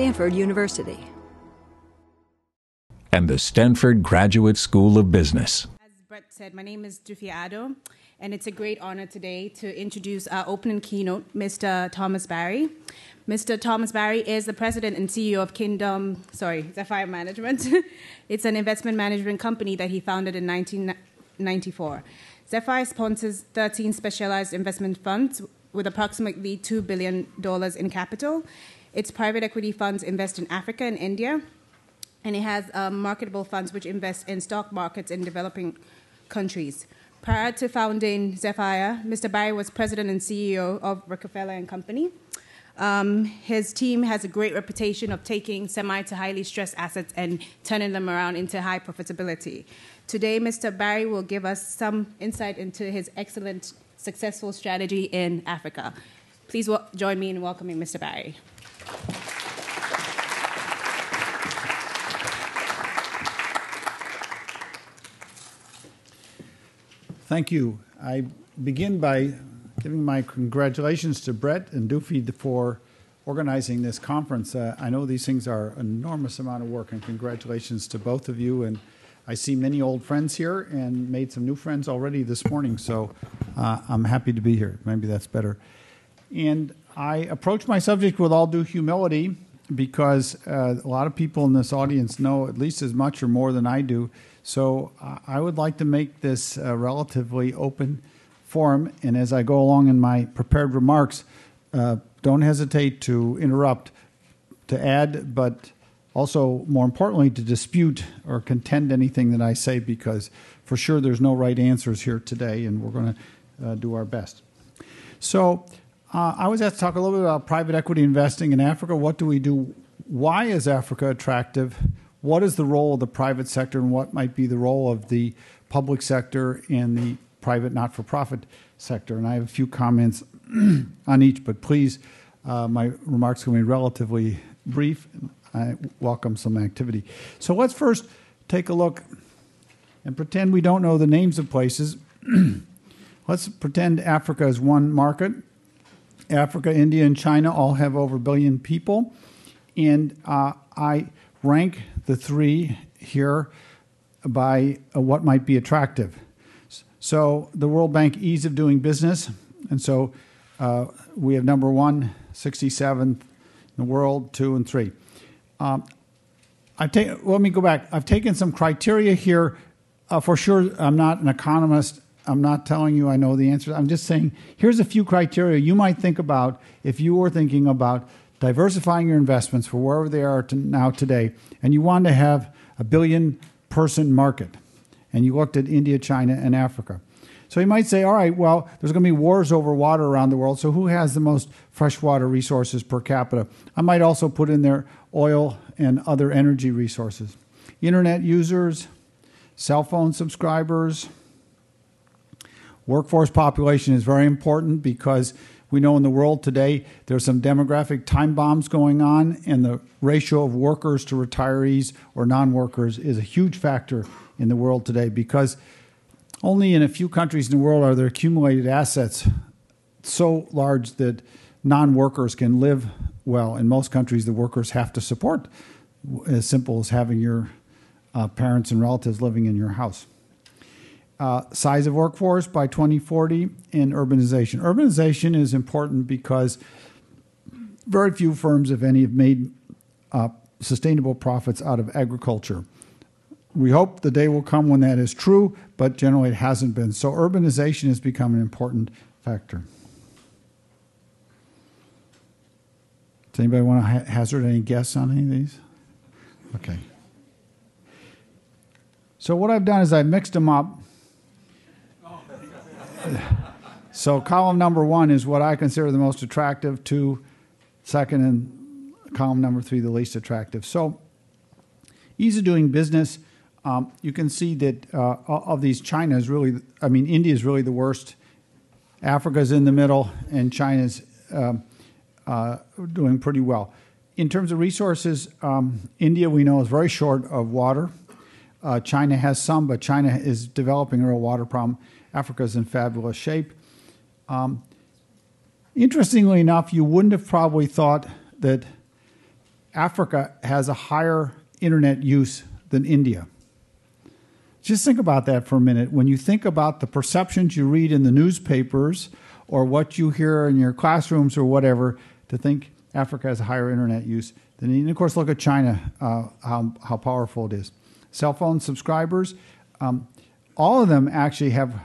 Stanford University. And the Stanford Graduate School of Business. As Brett said, my name is Dufi Ado, and it's a great honor today to introduce our opening keynote, Mr. Thomas Barry. Mr. Thomas Barry is the president and CEO of Kingdom, sorry, Zephyr Management. it's an investment management company that he founded in 1994. Zephyr sponsors 13 specialized investment funds with approximately $2 billion in capital. Its private equity funds invest in Africa and India, and it has um, marketable funds which invest in stock markets in developing countries. Prior to founding Zephyr, Mr. Barry was president and CEO of Rockefeller and Company. Um, his team has a great reputation of taking semi to highly stressed assets and turning them around into high profitability. Today, Mr. Barry will give us some insight into his excellent, successful strategy in Africa. Please join me in welcoming Mr. Barry. Thank you. I begin by giving my congratulations to Brett and Doofy for organizing this conference. Uh, I know these things are enormous amount of work, and congratulations to both of you. And I see many old friends here and made some new friends already this morning, so uh, I'm happy to be here. Maybe that's better. And I approach my subject with all due humility because uh, a lot of people in this audience know at least as much or more than I do. So uh, I would like to make this a relatively open forum. And as I go along in my prepared remarks, uh, don't hesitate to interrupt, to add, but also more importantly, to dispute or contend anything that I say because for sure there's no right answers here today, and we're going to uh, do our best. So, uh, I was asked to talk a little bit about private equity investing in Africa. What do we do? Why is Africa attractive? What is the role of the private sector, and what might be the role of the public sector and the private not for profit sector? And I have a few comments on each, but please, uh, my remarks will be relatively brief. I welcome some activity. So let's first take a look and pretend we don't know the names of places. let's pretend Africa is one market Africa, India, and China all have over a billion people. And uh, I rank the three here by uh, what might be attractive. So the World Bank ease of doing business. And so uh, we have number one, 67th in the world, two and three. Um, I've taken, let me go back. I've taken some criteria here. Uh, for sure, I'm not an economist I'm not telling you I know the answer. I'm just saying here's a few criteria you might think about if you were thinking about diversifying your investments for wherever they are to now today, and you want to have a billion person market, and you looked at India, China, and Africa. So you might say, all right, well, there's going to be wars over water around the world. So who has the most freshwater resources per capita? I might also put in there oil and other energy resources. Internet users, cell phone subscribers, Workforce population is very important because we know in the world today there's some demographic time bombs going on, and the ratio of workers to retirees or non workers is a huge factor in the world today because only in a few countries in the world are there accumulated assets so large that non workers can live well. In most countries, the workers have to support as simple as having your uh, parents and relatives living in your house uh, size of workforce by 2040 and urbanization. Urbanization is important because very few firms, if any, have made uh, sustainable profits out of agriculture. We hope the day will come when that is true, but generally it hasn't been. So urbanization has become an important factor. Does anybody want to ha- hazard any guess on any of these? Okay. So what I've done is I've mixed them up so column number one is what I consider the most attractive, two, second, and column number three, the least attractive. So ease of doing business. Um, you can see that uh, of these, China is really, I mean, India is really the worst. Africa's in the middle, and China's um, uh, doing pretty well. In terms of resources, um, India we know is very short of water. Uh, China has some, but China is developing a real water problem. Africa's in fabulous shape. Um, interestingly enough, you wouldn't have probably thought that Africa has a higher internet use than India. Just think about that for a minute. When you think about the perceptions you read in the newspapers or what you hear in your classrooms or whatever, to think Africa has a higher internet use than India. And of course, look at China, uh, how, how powerful it is. Cell phone subscribers, um, all of them actually have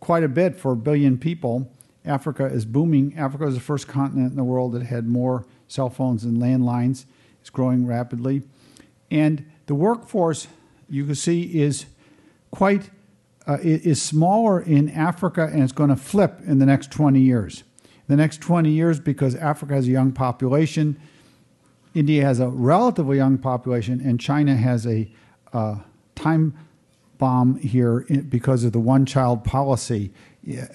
quite a bit for a billion people. Africa is booming. Africa is the first continent in the world that had more cell phones and landlines. It's growing rapidly. And the workforce, you can see, is quite uh, is smaller in Africa, and it's going to flip in the next 20 years. The next 20 years, because Africa has a young population, India has a relatively young population, and China has a uh, time bomb here because of the one-child policy.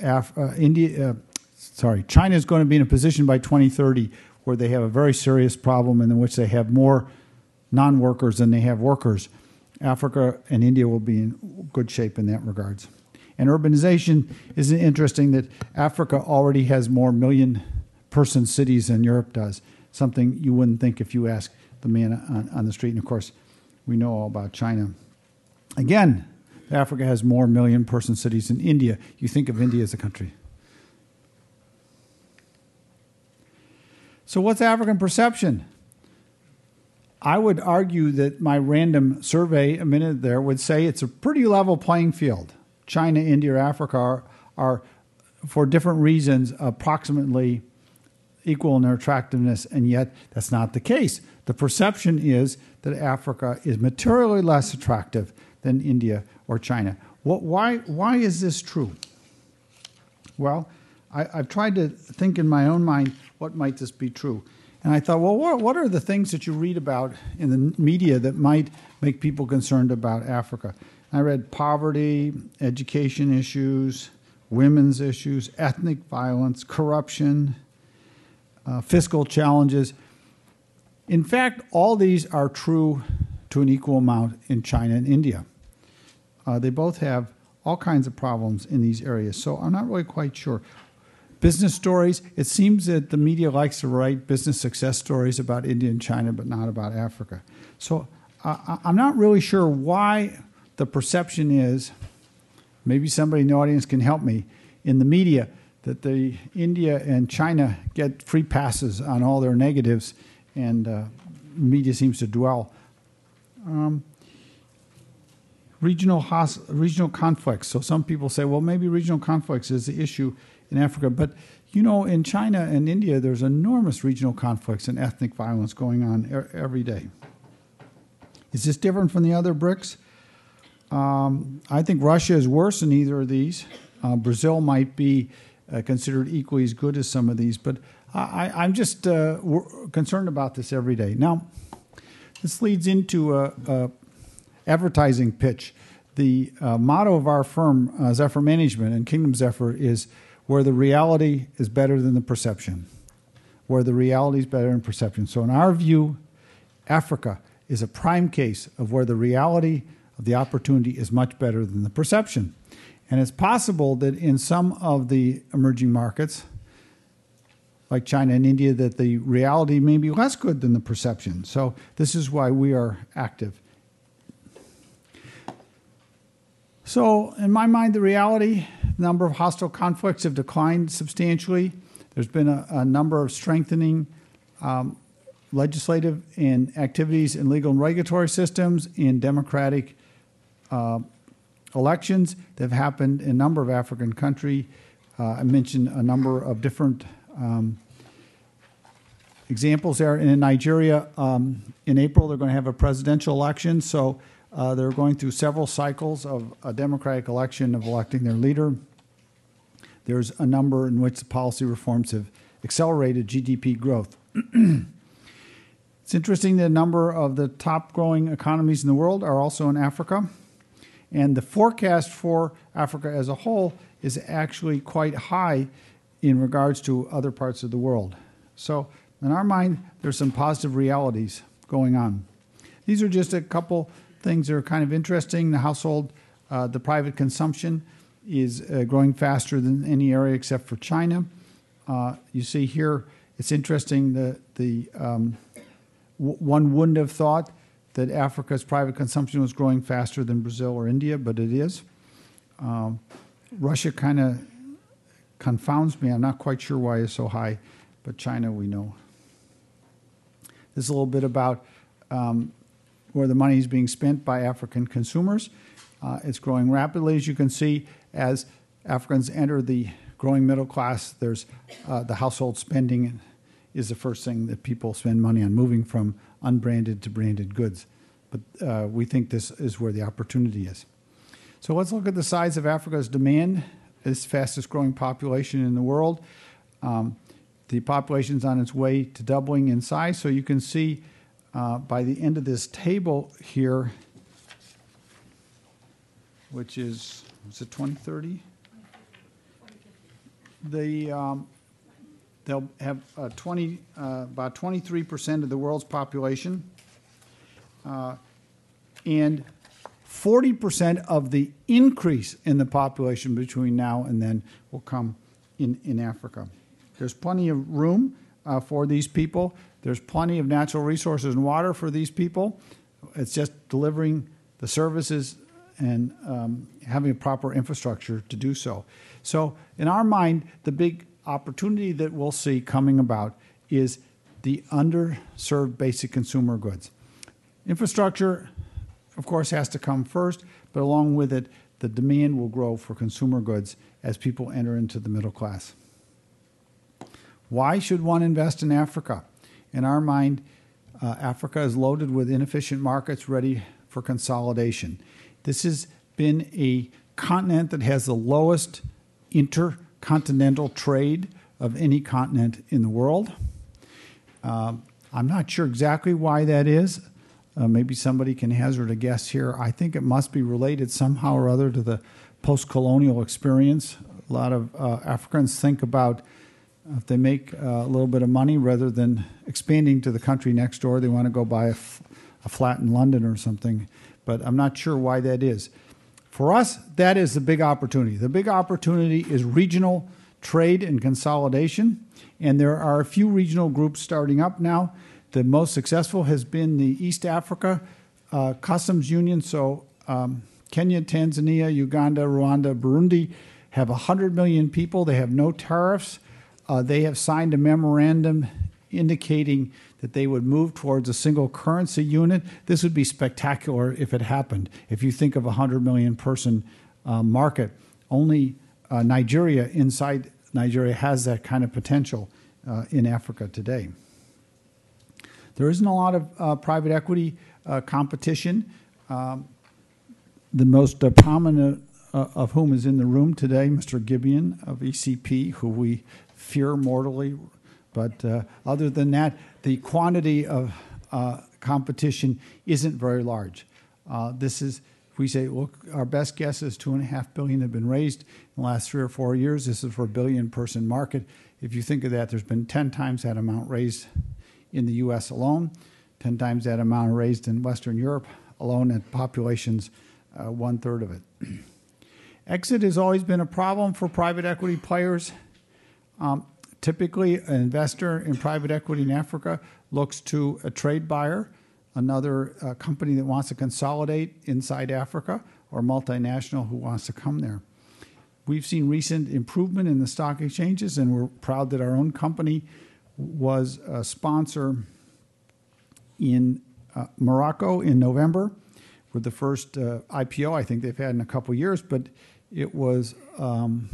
Af- uh, India, uh, sorry, China is going to be in a position by 2030 where they have a very serious problem in which they have more non-workers than they have workers. Africa and India will be in good shape in that regards. And urbanization is interesting that Africa already has more million person cities than Europe does, something you wouldn't think if you ask the man on, on the street. And of course, we know all about China. Again, Africa has more million person cities than India. You think of India as a country. So, what's African perception? I would argue that my random survey a minute there would say it's a pretty level playing field. China, India, Africa are, are for different reasons, approximately equal in their attractiveness, and yet that's not the case. The perception is that Africa is materially less attractive than India or China. What, why, why is this true? Well, I, have tried to think in my own mind what might this be true. And I thought, well, what, what are the things that you read about in the media that might make people concerned about Africa? I read poverty, education issues, women's issues, ethnic violence, corruption, uh, fiscal challenges. In fact, all these are true to an equal amount in China and India. Uh, they both have all kinds of problems in these areas, so I'm not really quite sure. Business stories, it seems that the media likes to write business success stories about India and China, but not about Africa. So uh, I'm not really sure why the perception is maybe somebody in the audience can help me in the media that the India and China get free passes on all their negatives, and uh, media seems to dwell. Um, regional hos- regional conflicts. So some people say, well, maybe regional conflicts is the issue in Africa, but you know, in China and India, there's enormous regional conflicts and ethnic violence going on er- every day. Is this different from the other BRICS? Um, I think Russia is worse than either of these. Uh, Brazil might be uh, considered equally as good as some of these, but I, am just uh, concerned about this every day. Now, this leads into a, a advertising pitch. The uh, motto of our firm, uh, Zephyr Management and Kingdom Zephyr, is where the reality is better than the perception. Where the reality is better than perception. So, in our view, Africa is a prime case of where the reality of the opportunity is much better than the perception. And it's possible that in some of the emerging markets, like China and India, that the reality may be less good than the perception. So this is why we are active. So, in my mind, the reality the number of hostile conflicts have declined substantially. There's been a, a number of strengthening um, legislative and activities in legal and regulatory systems in democratic uh, elections that have happened in a number of African countries. Uh, I mentioned a number of different um, examples there. And in Nigeria, um, in April, they're going to have a presidential election. So uh, they're going through several cycles of a democratic election of electing their leader. There's a number in which the policy reforms have accelerated GDP growth. it's interesting that a number of the top growing economies in the world are also in Africa. And the forecast for Africa as a whole is actually quite high in regards to other parts of the world. So, in our mind, there's some positive realities going on. These are just a couple things are kind of interesting. The household, uh, the private consumption is uh, growing faster than any area except for China. Uh, you see here, it's interesting that the um, one wouldn't have thought that Africa's private consumption was growing faster than Brazil or India, but it is. Um, Russia kind of confounds me. I'm not quite sure why it's so high, but China we know. This is a little bit about um, where the money is being spent by African consumers. Uh, it's growing rapidly, as you can see, as Africans enter the growing middle class. There's uh, the household spending is the first thing that people spend money on, moving from unbranded to branded goods. But uh, we think this is where the opportunity is. So let's look at the size of Africa's demand. It's fastest growing population in the world. Um, the population is on its way to doubling in size. So you can see uh, by the end of this table here, which is, is it 2030? The, um, they'll have uh, 20, uh, about 23% of the world's population. Uh, and 40% of the increase in the population between now and then will come in, in Africa. There's plenty of room uh, for these people. There's plenty of natural resources and water for these people. It's just delivering the services and um, having a proper infrastructure to do so. So, in our mind, the big opportunity that we'll see coming about is the underserved basic consumer goods. Infrastructure, of course, has to come first, but along with it, the demand will grow for consumer goods as people enter into the middle class. Why should one invest in Africa? In our mind, uh, Africa is loaded with inefficient markets ready for consolidation. This has been a continent that has the lowest intercontinental trade of any continent in the world. Uh, I'm not sure exactly why that is. Uh, maybe somebody can hazard a guess here. I think it must be related somehow or other to the post colonial experience. A lot of uh, Africans think about if they make uh, a little bit of money rather than expanding to the country next door, they want to go buy a flat in London or something. But I'm not sure why that is. For us, that is the big opportunity. The big opportunity is regional trade and consolidation. And there are a few regional groups starting up now. The most successful has been the East Africa uh, Customs Union. So um, Kenya, Tanzania, Uganda, Rwanda, Burundi have 100 million people. They have no tariffs. Uh, they have signed a memorandum indicating that they would move towards a single currency unit. This would be spectacular if it happened. If you think of a 100 million person uh, market, only uh, Nigeria inside Nigeria has that kind of potential uh, in Africa today. There isn't a lot of uh, private equity uh, competition. Um, the most uh, prominent of whom is in the room today, Mr. Gibian of ECP, who we fear mortally. But uh, other than that, the quantity of uh, competition isn't very large. Uh, this is, we say, look, our best guess is two and a half billion have been raised in the last three or four years. This is for a billion person market. If you think of that, there's been 10 times that amount raised in the US alone, 10 times that amount raised in Western Europe alone, and populations uh, one third of it. Exit has always been a problem for private equity players. Um, typically, an investor in private equity in Africa looks to a trade buyer, another uh, company that wants to consolidate inside Africa, or multinational who wants to come there. We've seen recent improvement in the stock exchanges, and we're proud that our own company was a sponsor in uh, Morocco in November with the first uh, IPO I think they've had in a couple years, but it was um,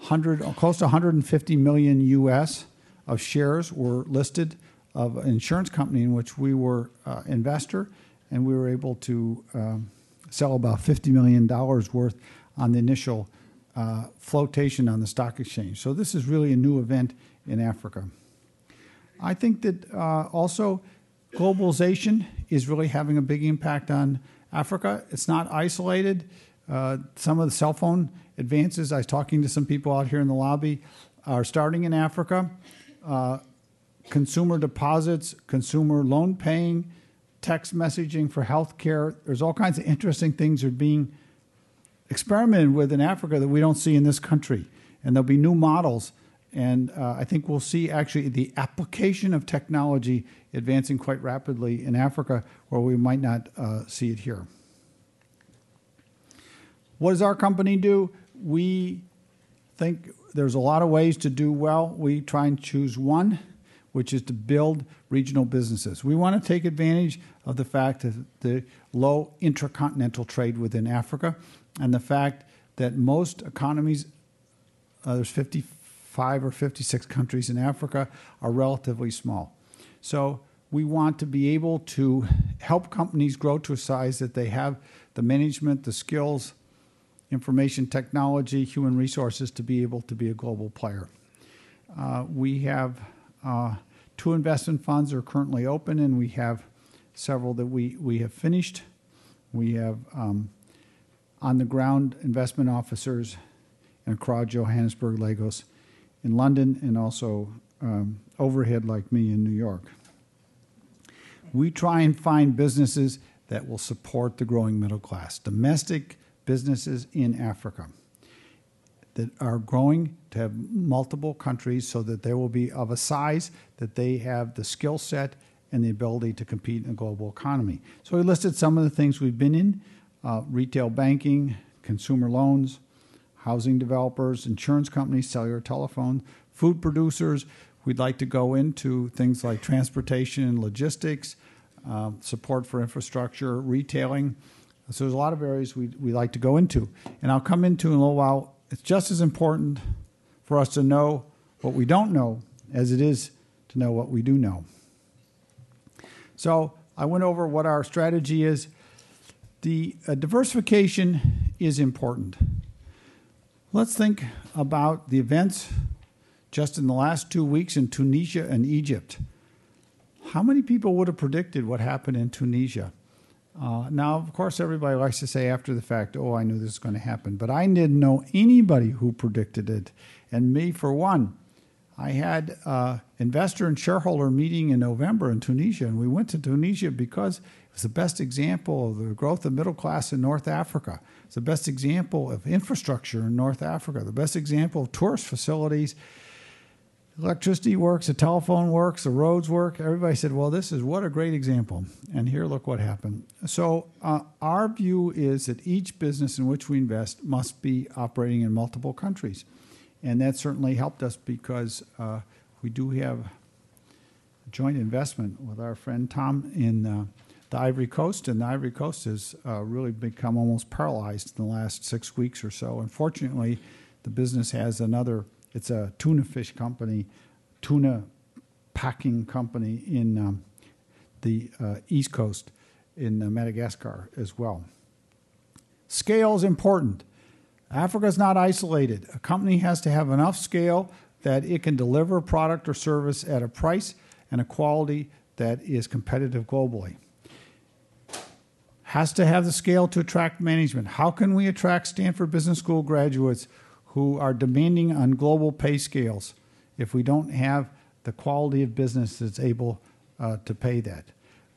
100, close to 150 million US of shares were listed of an insurance company in which we were uh, investor, and we were able to um, sell about 50 million dollars worth on the initial uh, flotation on the stock exchange. So this is really a new event in Africa. I think that uh, also globalization is really having a big impact on Africa. It's not isolated. Uh, some of the cell phone advances, I was talking to some people out here in the lobby, are starting in Africa. Uh, consumer deposits, consumer loan paying, text messaging for healthcare. There's all kinds of interesting things that are being experimented with in Africa that we don't see in this country. And there'll be new models And uh, I think we'll see actually the application of technology advancing quite rapidly in Africa where we might not uh, see it here. What does our company do? We think there's a lot of ways to do well. We try and choose one, which is to build regional businesses. We want to take advantage of the fact that the low intercontinental trade within Africa and the fact that most economies, uh, there's 55 or 56 countries in Africa, are relatively small. So we want to be able to help companies grow to a size that they have the management, the skills, information technology, human resources to be able to be a global player. Uh, we have uh, two investment funds are currently open, and we have several that we, we have finished. We have um, on the ground investment officers in Accra, Johannesburg, Lagos, in London, and also um, overhead like me in New York. We try and find businesses that will support the growing middle class, domestic businesses in Africa that are growing to have multiple countries so that they will be of a size that they have the skill set and the ability to compete in a global economy. So we listed some of the things we've been in uh, retail banking, consumer loans, housing developers, insurance companies, cellular telephone, food producers. We'd like to go into things like transportation and logistics, uh, support for infrastructure, retailing. So there's a lot of areas we, we like to go into. And I'll come into in a little while. It's just as important for us to know what we don't know as it is to know what we do know. So I went over what our strategy is. The uh, diversification is important. Let's think about the events just in the last two weeks in Tunisia and Egypt. How many people would have predicted what happened in Tunisia? Uh, now, of course, everybody likes to say after the fact, oh, I knew this was going to happen. But I didn't know anybody who predicted it. And me, for one, I had an investor and shareholder meeting in November in Tunisia. And we went to Tunisia because it was the best example of the growth of middle class in North Africa. It's the best example of infrastructure in North Africa, the best example of tourist facilities electricity works, the telephone works, the roads work. Everybody said, well, this is what a great example. And here, look what happened. So, uh, our view is that each business in which we invest must be operating in multiple countries. And that certainly helped us because uh, we do have a joint investment with our friend Tom in uh, the Ivory Coast. And the Ivory Coast has uh, really become almost paralyzed in the last six weeks or so. Unfortunately, the business has another it's a tuna fish company, tuna packing company in um, the uh, East Coast in uh, Madagascar as well. Scale is important. Africa is not isolated. A company has to have enough scale that it can deliver a product or service at a price and a quality that is competitive globally. Has to have the scale to attract management. How can we attract Stanford Business School graduates who are demanding on global pay scales if we don't have the quality of business that's able uh, to pay that.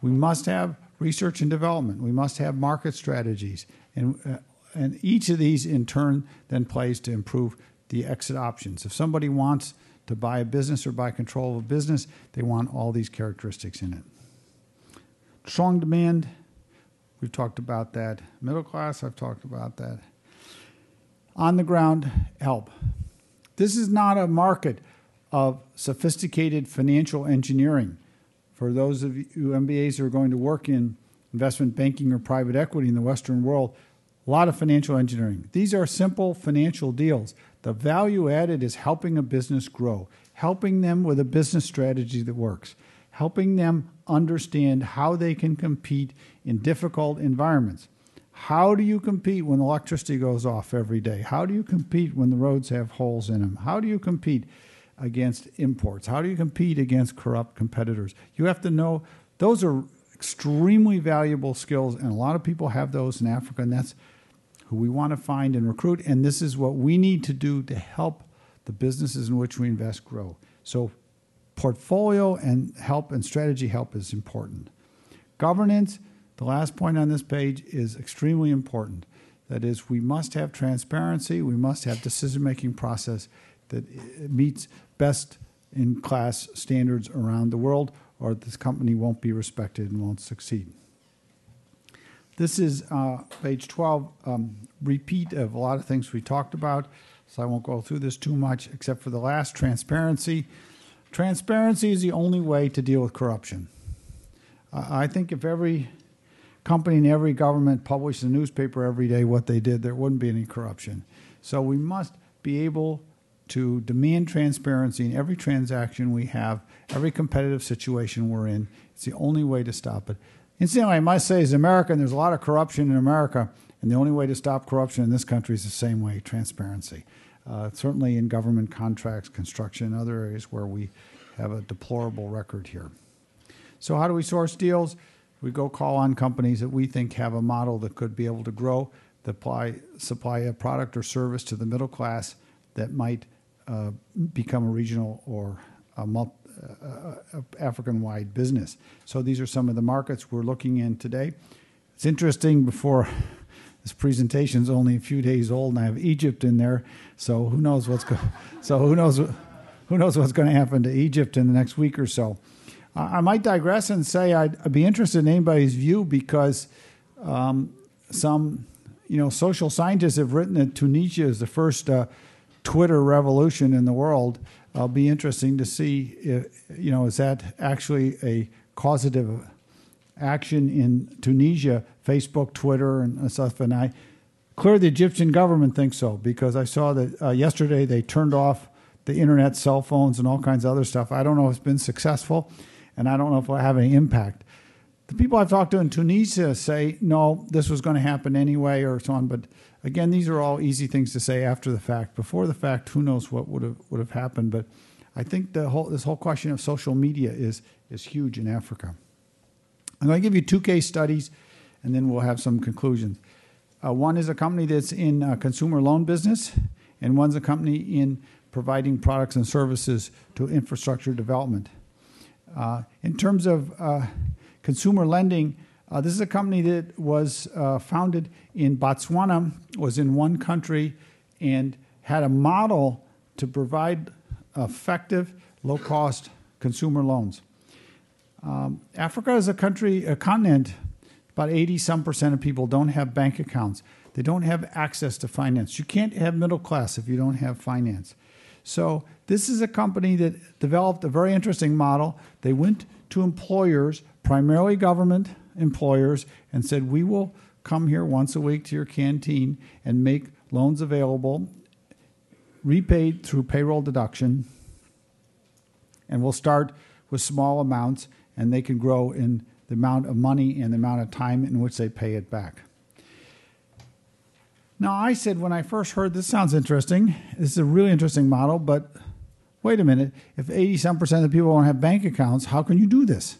We must have research and development. We must have market strategies. And, uh, and each of these, in turn, then plays to improve the exit options. If somebody wants to buy a business or buy control of a business, they want all these characteristics in it. Strong demand, we've talked about that. Middle class, I've talked about that on the ground help. This is not a market of sophisticated financial engineering. For those of you MBAs who are going to work in investment banking or private equity in the Western world, a lot of financial engineering. These are simple financial deals. The value added is helping a business grow, helping them with a business strategy that works, helping them understand how they can compete in difficult environments. How do you compete when electricity goes off every day? How do you compete when the roads have holes in them? How do you compete against imports? How do you compete against corrupt competitors? You have to know those are extremely valuable skills, and a lot of people have those in Africa, and that's who we want to find and recruit. And this is what we need to do to help the businesses in which we invest grow. So, portfolio and help and strategy help is important. Governance the last point on this page is extremely important. That is, we must have transparency, we must have decision making process that meets best in class standards around the world, or this company won't be respected and won't succeed. This is uh, page 12, um, repeat of a lot of things we talked about, so I won't go through this too much, except for the last transparency. Transparency is the only way to deal with corruption. Uh, I think if every company and every government published in the newspaper every day what they did, there wouldn't be any corruption. So we must be able to demand transparency in every transaction we have, every competitive situation we're in. It's the only way to stop it. Incidentally, I must say, as American, there's a lot of corruption in America, and the only way to stop corruption in this country is the same way transparency. Uh, certainly in government contracts, construction, other areas where we have a deplorable record here. So, how do we source deals? We go call on companies that we think have a model that could be able to grow, supply, supply a product or service to the middle class that might uh, become a regional or a multi, uh, African-wide business. So these are some of the markets we're looking in today. It's interesting. Before this presentation is only a few days old, and I have Egypt in there. So who knows what's go- so who knows who knows what's going to happen to Egypt in the next week or so. I might digress and say I'd, be interested in anybody's view because um, some, you know, social scientists have written that Tunisia is the first uh, Twitter revolution in the world. It'll be interesting to see, if, you know, is that actually a causative action in Tunisia, Facebook, Twitter, and stuff. And I clearly the Egyptian government thinks so because I saw that uh, yesterday they turned off the internet, cell phones, and all kinds of other stuff. I don't know if it's been successful and I don't know if it'll have any impact. The people I've talked to in Tunisia say, no, this was going to happen anyway, or so on. But again, these are all easy things to say after the fact. Before the fact, who knows what would have would have happened? But I think the whole this whole question of social media is is huge in Africa. I'm going to give you two case studies, and then we'll have some conclusions. Uh, one is a company that's in uh, consumer loan business, and one's a company in providing products and services to infrastructure development. Uh, in terms of uh, consumer lending, uh, this is a company that was founded in Botswana, was in one country, and had a model to provide effective, low cost consumer loans. Um, Africa is a country, a continent, about 80 some percent of people don't have bank accounts. They don't have access to finance. You can't have middle class if you don't have finance. So this is a company that developed a very interesting model. They went to employers, primarily government employers, and said, We will come here once a week to your canteen and make loans available, repaid through payroll deduction. And we'll start with small amounts, and they can grow in the amount of money and the amount of time in which they pay it back. Now, I said when I first heard this sounds interesting. This is a really interesting model, but wait a minute. If 80 some percent of the people don't have bank accounts, how can you do this?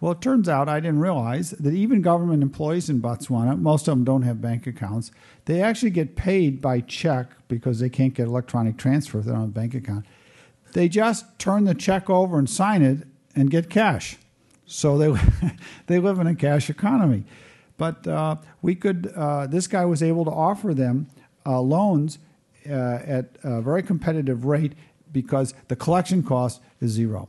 Well, it turns out I didn't realize that even government employees in Botswana, most of them don't have bank accounts. They actually get paid by check because they can't get electronic transfer if they don't have a bank account. They just turn the check over and sign it and get cash. So they, they live in a cash economy. But uh, we could, uh, this guy was able to offer them uh, loans uh, at a very competitive rate because the collection cost is zero.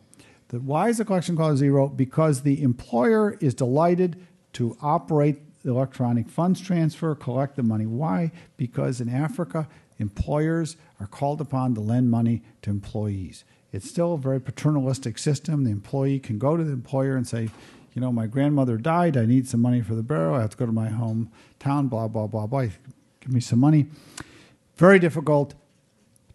The, why is the collection cost zero? Because the employer is delighted to operate the electronic funds transfer, collect the money. Why? Because in Africa, employers are called upon to lend money to employees. It's still a very paternalistic system. The employee can go to the employer and say, you know, my grandmother died. I need some money for the burial. I have to go to my hometown, blah, blah, blah, blah. Give me some money. Very difficult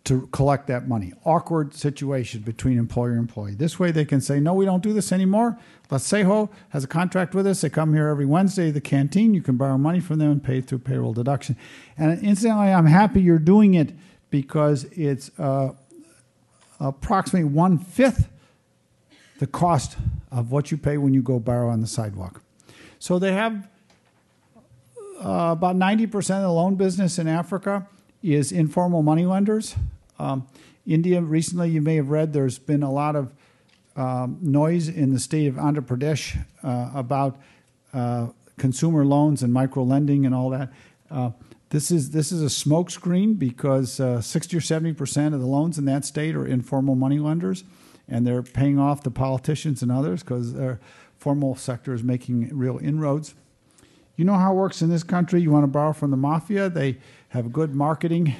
to collect that money. Awkward situation between employer and employee. This way they can say, no, we don't do this anymore. Letshego has a contract with us. They come here every Wednesday, the canteen. You can borrow money from them and pay through payroll deduction. And incidentally, I'm happy you're doing it because it's uh, approximately one fifth the cost of what you pay when you go borrow on the sidewalk. So they have uh, about 90% of the loan business in Africa is informal money lenders. Um, India, recently, you may have read, there's been a lot of um, noise in the state of Andhra Pradesh uh, about uh, consumer loans and micro lending and all that. Uh, this is this is a smokescreen because uh, 60 or 70 percent of the loans in that state are informal money lenders, and they're paying off the politicians and others because their formal sector is making real inroads. You know how it works in this country. You want to borrow from the mafia. They have good marketing,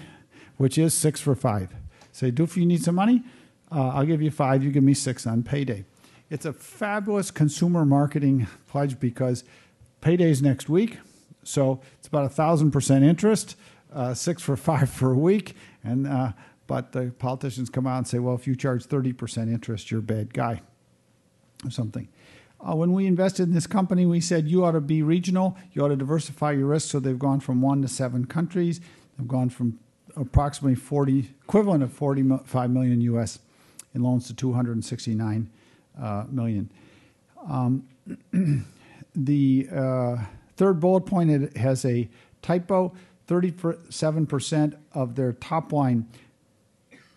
which is six for five. Say, Doofy, you need some money? Uh, I'll give you five. You give me six on payday. It's a fabulous consumer marketing pledge because payday's next week. So it's about a thousand percent interest, uh, six for five for a week, and uh, but the politicians come out and say, well, if you charge thirty percent interest, you're a bad guy, or something. Uh, when we invested in this company, we said you ought to be regional, you ought to diversify your risk. So they've gone from one to seven countries. They've gone from approximately 40, equivalent of 45 million U.S. in loans to 269 uh, million. Um, the uh, third bullet point it has a typo. 37% of their top line,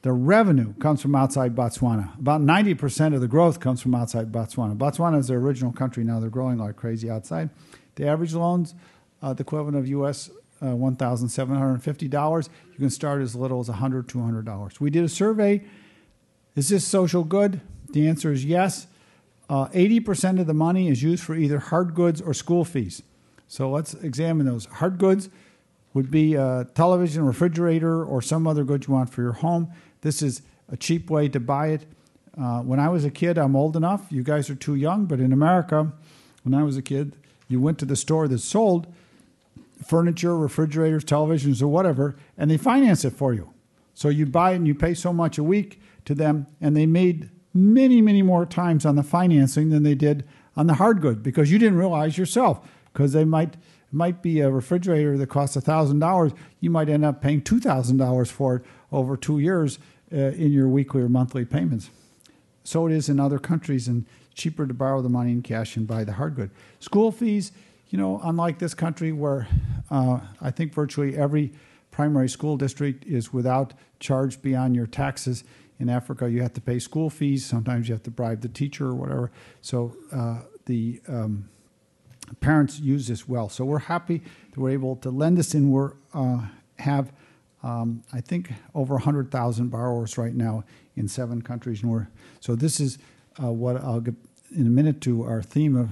their revenue comes from outside Botswana. About 90% of the growth comes from outside Botswana. Botswana is their original country. Now they're growing like crazy outside. The average loans, uh, the equivalent of U.S. Uh, $1,750. You can start as little as $100, $200. We did a survey. Is this social good? The answer is yes. Uh, 80% of the money is used for either hard goods or school fees. So let's examine those. Hard goods would be a television, refrigerator, or some other goods you want for your home. This is a cheap way to buy it. Uh, when I was a kid, I'm old enough. You guys are too young, but in America, when I was a kid, you went to the store that sold furniture, refrigerators, televisions, or whatever, and they finance it for you. So you buy and you pay so much a week to them, and they made many, many more times on the financing than they did on the hard good because you didn't realize yourself because they might might be a refrigerator that costs thousand dollars. You might end up paying two thousand dollars for it over two years uh, in your weekly or monthly payments. So it is in other countries, and cheaper to borrow the money in cash and buy the hard good. School fees, you know, unlike this country where uh, I think virtually every primary school district is without charge beyond your taxes in Africa, you have to pay school fees. Sometimes you have to bribe the teacher or whatever. So uh, the um, parents use this well. So we're happy that we're able to lend this and we uh, have, um, I think, over 100,000 borrowers right now in seven countries. And we're, so this is uh, what I'll get in a minute to our theme of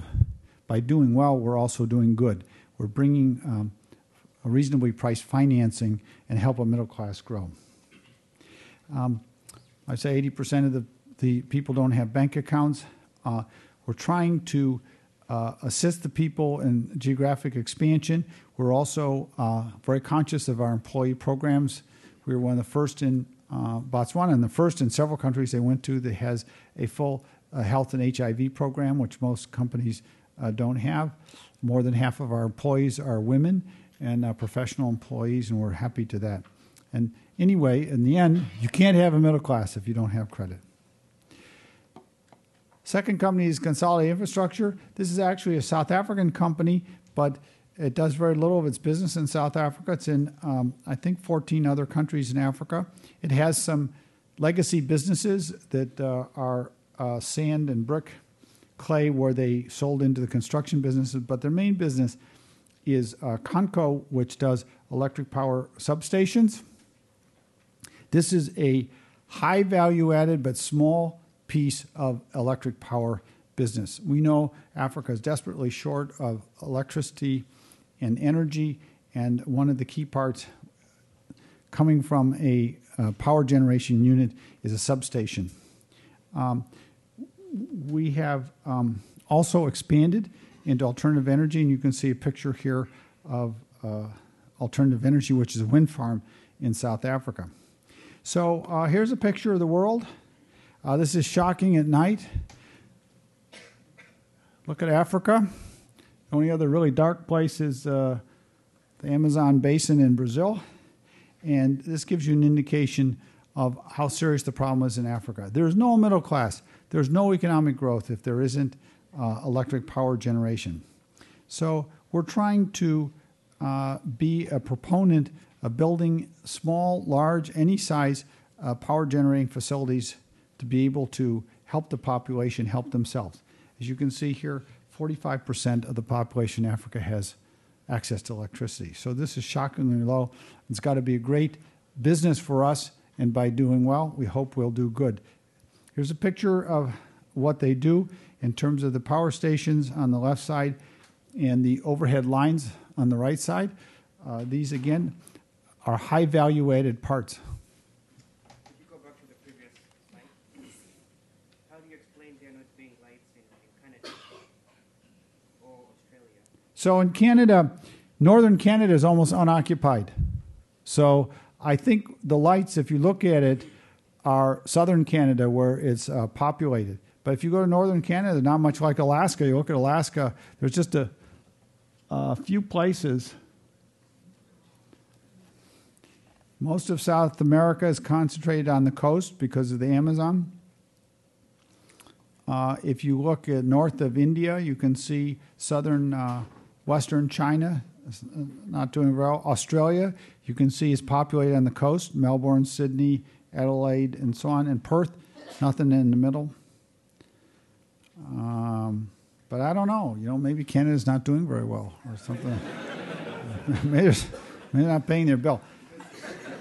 by doing well, we're also doing good. We're bringing um, a reasonably priced financing and help a middle class grow. Um, I say 80% of the, the people don't have bank accounts. Uh, we're trying to uh, assist the people in geographic expansion. We're also uh, very conscious of our employee programs. We were one of the first in uh, Botswana and the first in several countries they went to that has a full uh, health and HIV program, which most companies uh, don't have. More than half of our employees are women and professional employees, and we're happy to that. And anyway, in the end, you can't have a middle class if you don't have credit. Second company is Consolidated Infrastructure. This is actually a South African company, but it does very little of its business in South Africa. It's in, um, I think, 14 other countries in Africa. It has some legacy businesses that uh, are uh, sand and brick, clay, where they sold into the construction businesses, but their main business is uh, Conco, which does electric power substations. This is a high value added but small piece of electric power business. We know Africa is desperately short of electricity and energy, and one of the key parts coming from a uh, power generation unit is a substation. Um, we have um, also expanded into alternative energy, and you can see a picture here of uh, alternative energy, which is a wind farm in South Africa. So uh, here's a picture of the world. Uh, this is shocking at night. Look at Africa. The only other really dark place is uh, the Amazon basin in Brazil. And this gives you an indication of how serious the problem is in Africa. There's no middle class, there's no economic growth if there isn't uh, electric power generation. So we're trying to uh, be a proponent of building small, large, any size uh, power generating facilities to be able to help the population help themselves. As you can see here, 45% of the population in Africa has access to electricity. So this is shockingly low. It's got to be a great business for us, and by doing well, we hope we'll do good. Here's a picture of what they do in terms of the power stations on the left side and the overhead lines on the right side. Uh, these, again, are high value added parts. If you go back to the previous slide, how do you explain there not being lights in, in Canada or Australia? So in Canada, northern Canada is almost unoccupied. So I think the lights, if you look at it, are southern Canada where it's uh, populated. But if you go to northern Canada, not much like Alaska. You look at Alaska, there's just a, a few places. Most of South America is concentrated on the coast because of the Amazon. Uh, if you look at north of India, you can see southern uh, western China uh, not doing well. Australia, you can see, is populated on the coast Melbourne, Sydney, Adelaide, and so on. And Perth, nothing in the middle. Um, but I don't know. You know, maybe Canada's not doing very well or something. maybe, maybe they're not paying their bill.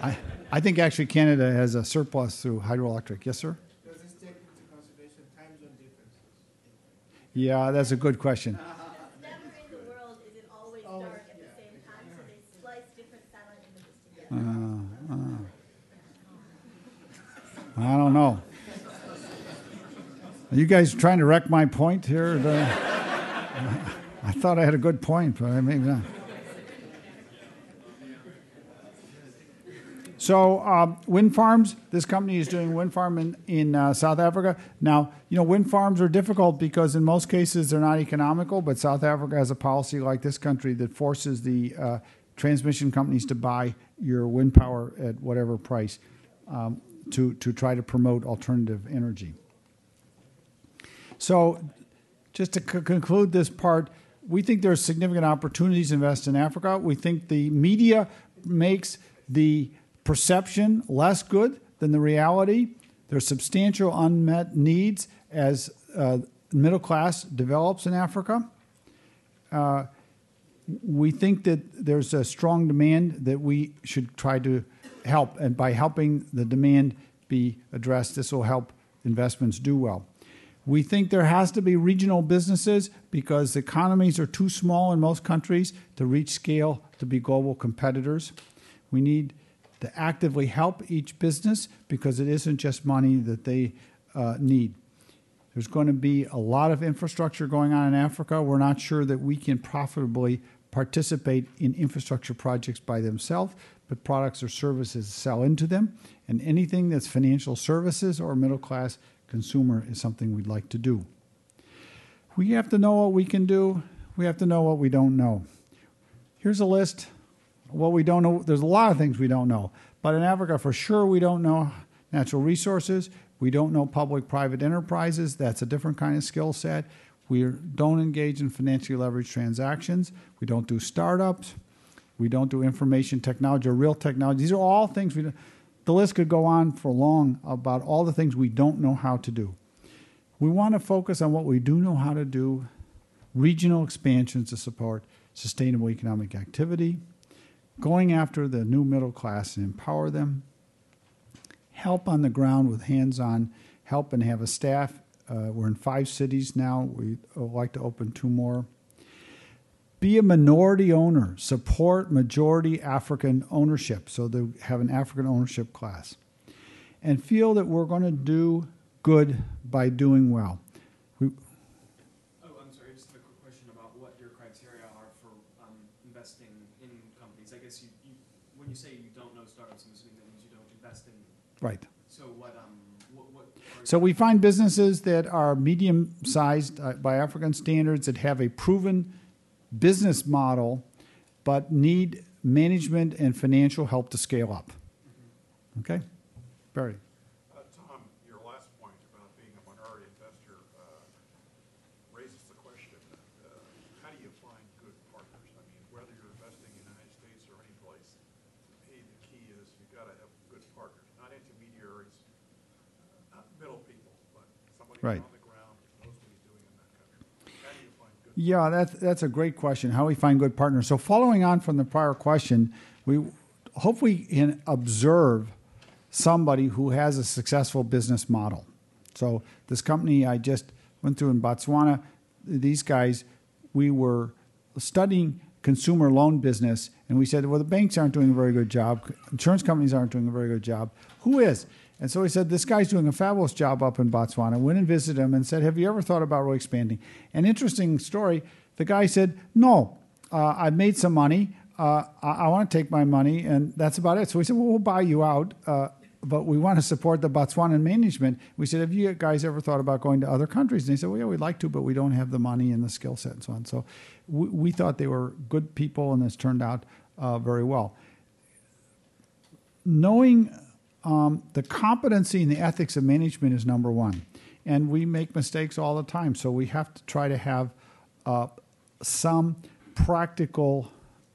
I, I think actually Canada has a surplus through hydroelectric. Yes, sir? Does this take into consideration time zone differences? Yeah, that's a good question. Never in the world is it always dark at the same time, so they splice different satellite images together. I don't know. Are you guys trying to wreck my point here? I thought I had a good point, but I maybe not. So, um, wind farms. This company is doing wind farm in, in uh, South Africa. Now, you know, wind farms are difficult because in most cases they're not economical. But South Africa has a policy like this country that forces the uh, transmission companies to buy your wind power at whatever price um, to to try to promote alternative energy. So, just to conclude this part, we think there's significant opportunities to invest in Africa. We think the media makes the perception less good than the reality. There's substantial unmet needs as uh, middle class develops in Africa. Uh, we think that there's a strong demand that we should try to help, and by helping the demand be addressed, this will help investments do well. We think there has to be regional businesses because economies are too small in most countries to reach scale to be global competitors. We need to actively help each business because it isn't just money that they uh, need. There's going to be a lot of infrastructure going on in Africa. We're not sure that we can profitably participate in infrastructure projects by themselves, but products or services sell into them. And anything that's financial services or middle class consumer is something we'd like to do. We have to know what we can do, we have to know what we don't know. Here's a list. What we don't know, there's a lot of things we don't know. But in Africa, for sure, we don't know natural resources. We don't know public private enterprises. That's a different kind of skill set. We don't engage in financially leveraged transactions. We don't do startups. We don't do information technology or real technology. These are all things we. The list could go on for long about all the things we don't know how to do. We want to focus on what we do know how to do regional expansions to support sustainable economic activity, going after the new middle class and empower them, help on the ground with hands on help and have a staff. Uh, we're in five cities now. We would like to open two more. Be a minority owner. Support majority African ownership so they have an African ownership class. And feel that we're going to do good by doing well. We, Oh, I'm sorry, just a quick question about what your criteria are for um, investing in companies. I guess you, you, when you say you don't know startups, I'm assuming that means you don't invest in. right. So what, um, what, what So we find businesses that are medium sized uh, by African standards that have a proven business model but need management and financial help to scale up. Okay? Barry. Uh, Tom, your last point about being a minority investor uh, raises the question, uh, how do you find good partners? I mean, whether you're investing in the United States or any place, the key is you've got to have good partners, not intermediaries, uh, not middle people, but somebody Right. on the ground who knows what he's doing in that country. How do you find good Yeah, that's that's a great question. How we find good partners. So following on from the prior question, we hope we can observe somebody who has a successful business model. So this company I just went through in Botswana, these guys, we were studying consumer loan business, and we said, well, the banks aren't doing a very good job, insurance companies aren't doing a very good job. Who is? And so he said, This guy's doing a fabulous job up in Botswana. Went and visited him and said, Have you ever thought about really expanding? An interesting story the guy said, No, uh, I've made some money. Uh, I, I want to take my money, and that's about it. So we said, Well, we'll buy you out, uh, but we want to support the Botswanan management. We said, Have you guys ever thought about going to other countries? And he said, Well, yeah, we'd like to, but we don't have the money and the skill set and so on. So we, we thought they were good people, and this turned out uh, very well. Knowing um, the competency and the ethics of management is number one. And we make mistakes all the time. So we have to try to have uh, some practical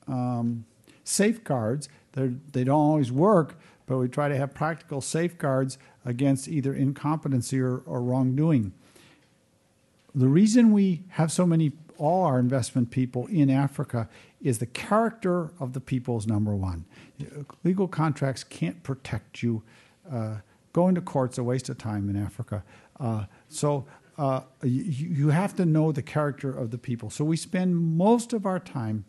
um, safeguards. They're, they don't always work, but we try to have practical safeguards against either incompetency or, or wrongdoing. The reason we have so many, all our investment people in Africa, is the character of the people's number one. Legal contracts can't protect you. Uh, going to court's a waste of time in Africa. Uh, so uh, you, you have to know the character of the people. So we spend most of our time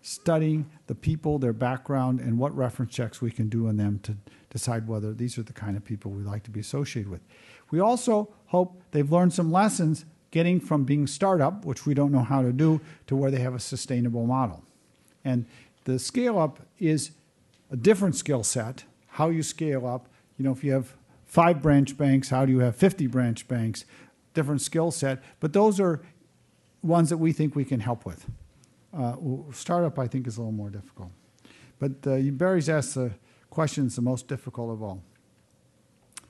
studying the people, their background, and what reference checks we can do on them to decide whether these are the kind of people we like to be associated with. We also hope they've learned some lessons getting from being startup, which we don't know how to do, to where they have a sustainable model. And the scale up is a different skill set. How you scale up, you know, if you have five branch banks, how do you have 50 branch banks? Different skill set. But those are ones that we think we can help with. Uh, startup, I think, is a little more difficult. But uh, Barry's asked the questions the most difficult of all.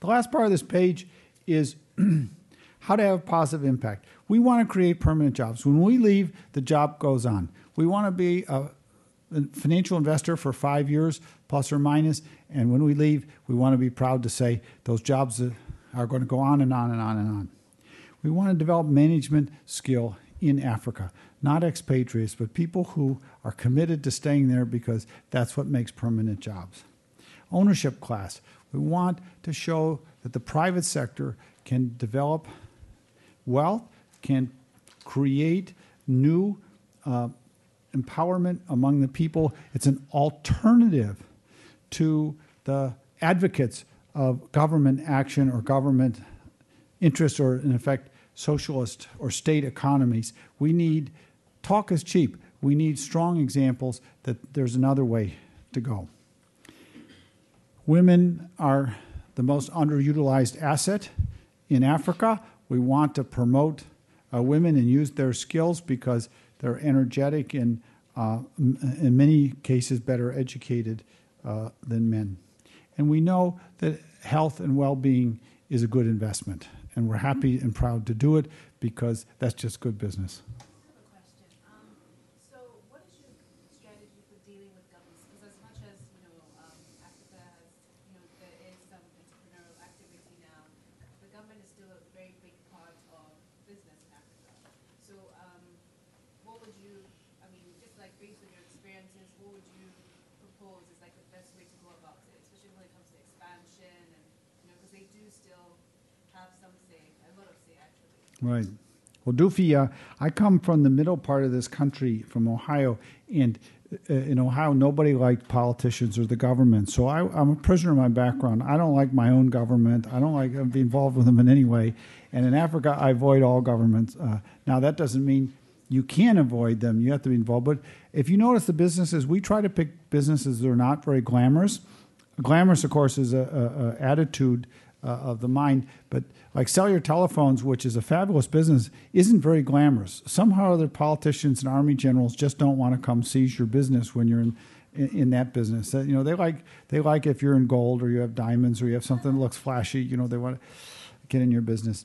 The last part of this page is how to have a positive impact. We want to create permanent jobs. When we leave, the job goes on. We want to be a, financial investor for five years, plus or minus, and when we leave, we want to be proud to say those jobs are going to go on and on and on and on. We want to develop management skill in Africa, not expatriates, but people who are committed to staying there because that's what makes permanent jobs. Ownership class. We want to show that the private sector can develop wealth, can create new uh, empowerment among the people. It's an alternative to the advocates of government action or government interest or, in effect, socialist or state economies. We need talk is cheap. We need strong examples that there's another way to go. Women are the most underutilized asset in Africa. We want to promote uh, women and use their skills because they're energetic and, uh, in many cases, better educated uh, than men. And we know that health and well being is a good investment. And we're happy and proud to do it because that's just good business. Right. Well, Dufy, uh, I come from the middle part of this country, from Ohio, and uh, in Ohio, nobody liked politicians or the government. So I, am a prisoner of my background. I don't like my own government. I don't like to be involved with them in any way. And in Africa, I avoid all governments. Uh, now, that doesn't mean you can avoid them. You have to be involved. But if you notice the businesses, we try to pick businesses that are not very glamorous. Glamorous, of course, is a attitude uh, of the mind. But like cellular telephones, which is a fabulous business, isn't very glamorous. Somehow, other politicians and army generals just don't want to come seize your business when you're in, in, in that business. Uh, you know, they like they like if you're in gold or you have diamonds or you have something that looks flashy. You know, they want to get in your business.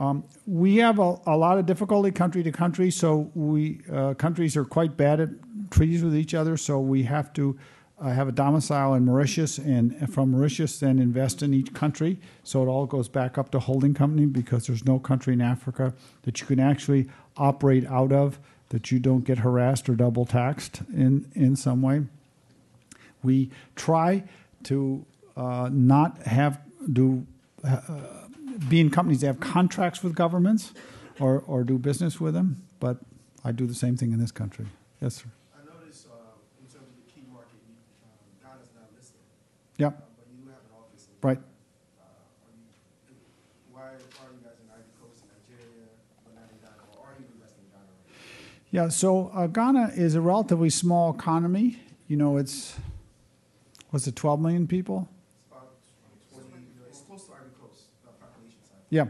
Um, we have a, a, lot of difficulty country to country, so we uh, countries are quite bad at treaties with each other. So we have to uh, have a domicile in Mauritius and from Mauritius then invest in each country. So it all goes back up to holding company because there's no country in Africa that you can actually operate out of that you don't get harassed or double taxed in, in some way. We try to uh, not have do uh, be in companies that have contracts with governments or, or do business with them, but I do the same thing in this country. Yes, sir. I noticed, uh, in terms of the key market, you, um, Ghana's not listed, Yep, uh, but you do have an office in right. Uh, are you, why are you guys in Ivory Coast Nigeria, but not in Ghana, or are you investing in Ghana? right? Yeah, so uh, Ghana is a relatively small economy. You know, it's, what's it, 12 million people? It's it's close to Ivory Coast, population size. Yeah,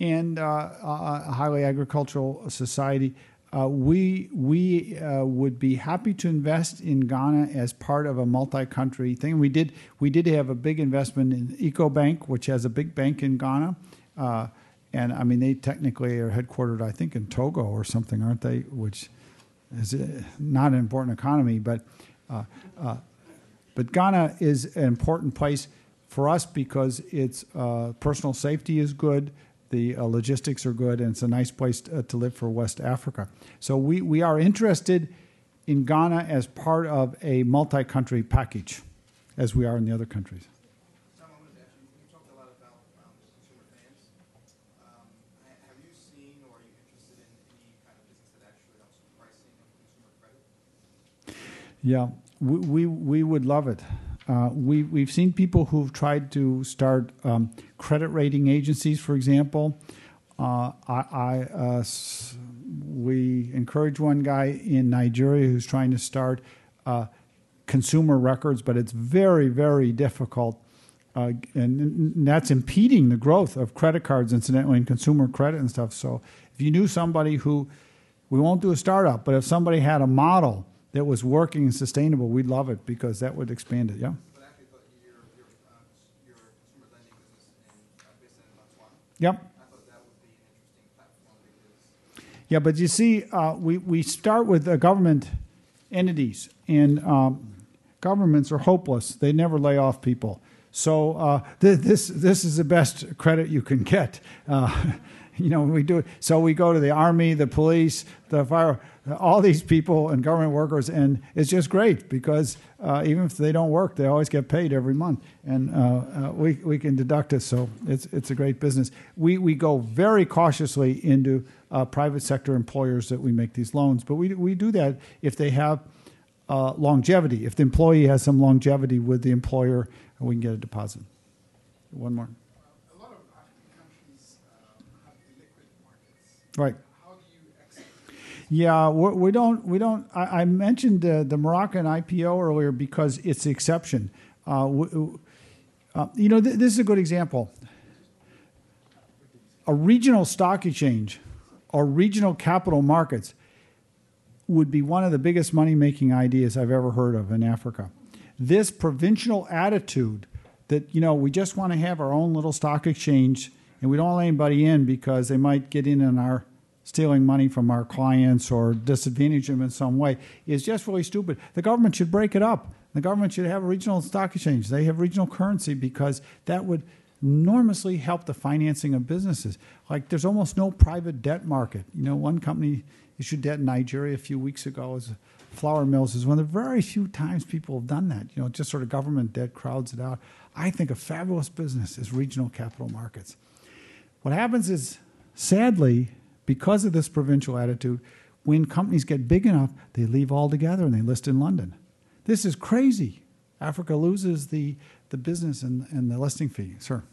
and uh, a highly agricultural society. Uh, we we uh, would be happy to invest in Ghana as part of a multi-country thing. We did we did have a big investment in EcoBank, which has a big bank in Ghana, uh, and I mean they technically are headquartered, I think, in Togo or something, aren't they? Which is uh, not an important economy, but uh, uh, but Ghana is an important place for us because its personal safety is good, the uh, logistics are good, and it's a nice place to, to live for West Africa. So we, we are interested in Ghana as part of a multi country package, as we are in the other countries. Um. Um? Yeah, we, we, we would love it. Uh, we, we've seen people who've tried to start um, credit rating agencies, for example. Uh, I, I, uh, we encourage one guy in Nigeria who's trying to start uh, consumer records, but it's very, very difficult. Uh, and, and that's impeding the growth of credit cards, incidentally, and consumer credit and stuff. So if you knew somebody who, we won't do a startup, but if somebody had a model that was working and sustainable, we'd love it because that would expand it. Yeah. But actually, but your, your, um, your consumer lending business in, uh, based in Botswana, Yep. I thought that would be an interesting platform because Yeah, but you see, uh, we, we start with the government entities, and um, governments are hopeless. They never lay off people. So uh, th- this this is the best credit you can get. Uh, you know, we do. So we go to the army, the police, the fire, all these people and government workers, and it's just great because uh, even if they don't work, they always get paid every month, and uh, uh, we we can deduct it. So it's it's a great business. We we go very cautiously into uh, private sector employers that we make these loans, but we we do that if they have uh, longevity. If the employee has some longevity with the employer, we can get a deposit. One more. Right. How do you exit? Yeah, we're, don't. We don't. I, I mentioned uh, the Moroccan IPO earlier because it's the exception. Uh, w- uh, you know, th- this is a good example. A regional stock exchange or regional capital markets would be one of the biggest money making ideas I've ever heard of in Africa. This provincial attitude that, you know, we just want to have our own little stock exchange and we don't let anybody in because they might get in on our stealing money from our clients or disadvantage them in some way is just really stupid. The government should break it up. The government should have a regional stock exchange. They have regional currency because that would enormously help the financing of businesses. Like there's almost no private debt market. You know, one company issued debt in Nigeria a few weeks ago as flour mills is one of the very few times people have done that. You know, just sort of government debt crowds it out. I think a fabulous business is regional capital markets. What happens is, sadly, because of this provincial attitude, when companies get big enough, they leave altogether and they list in London. This is crazy. Africa loses the, the business and, and the listing fee. Sir.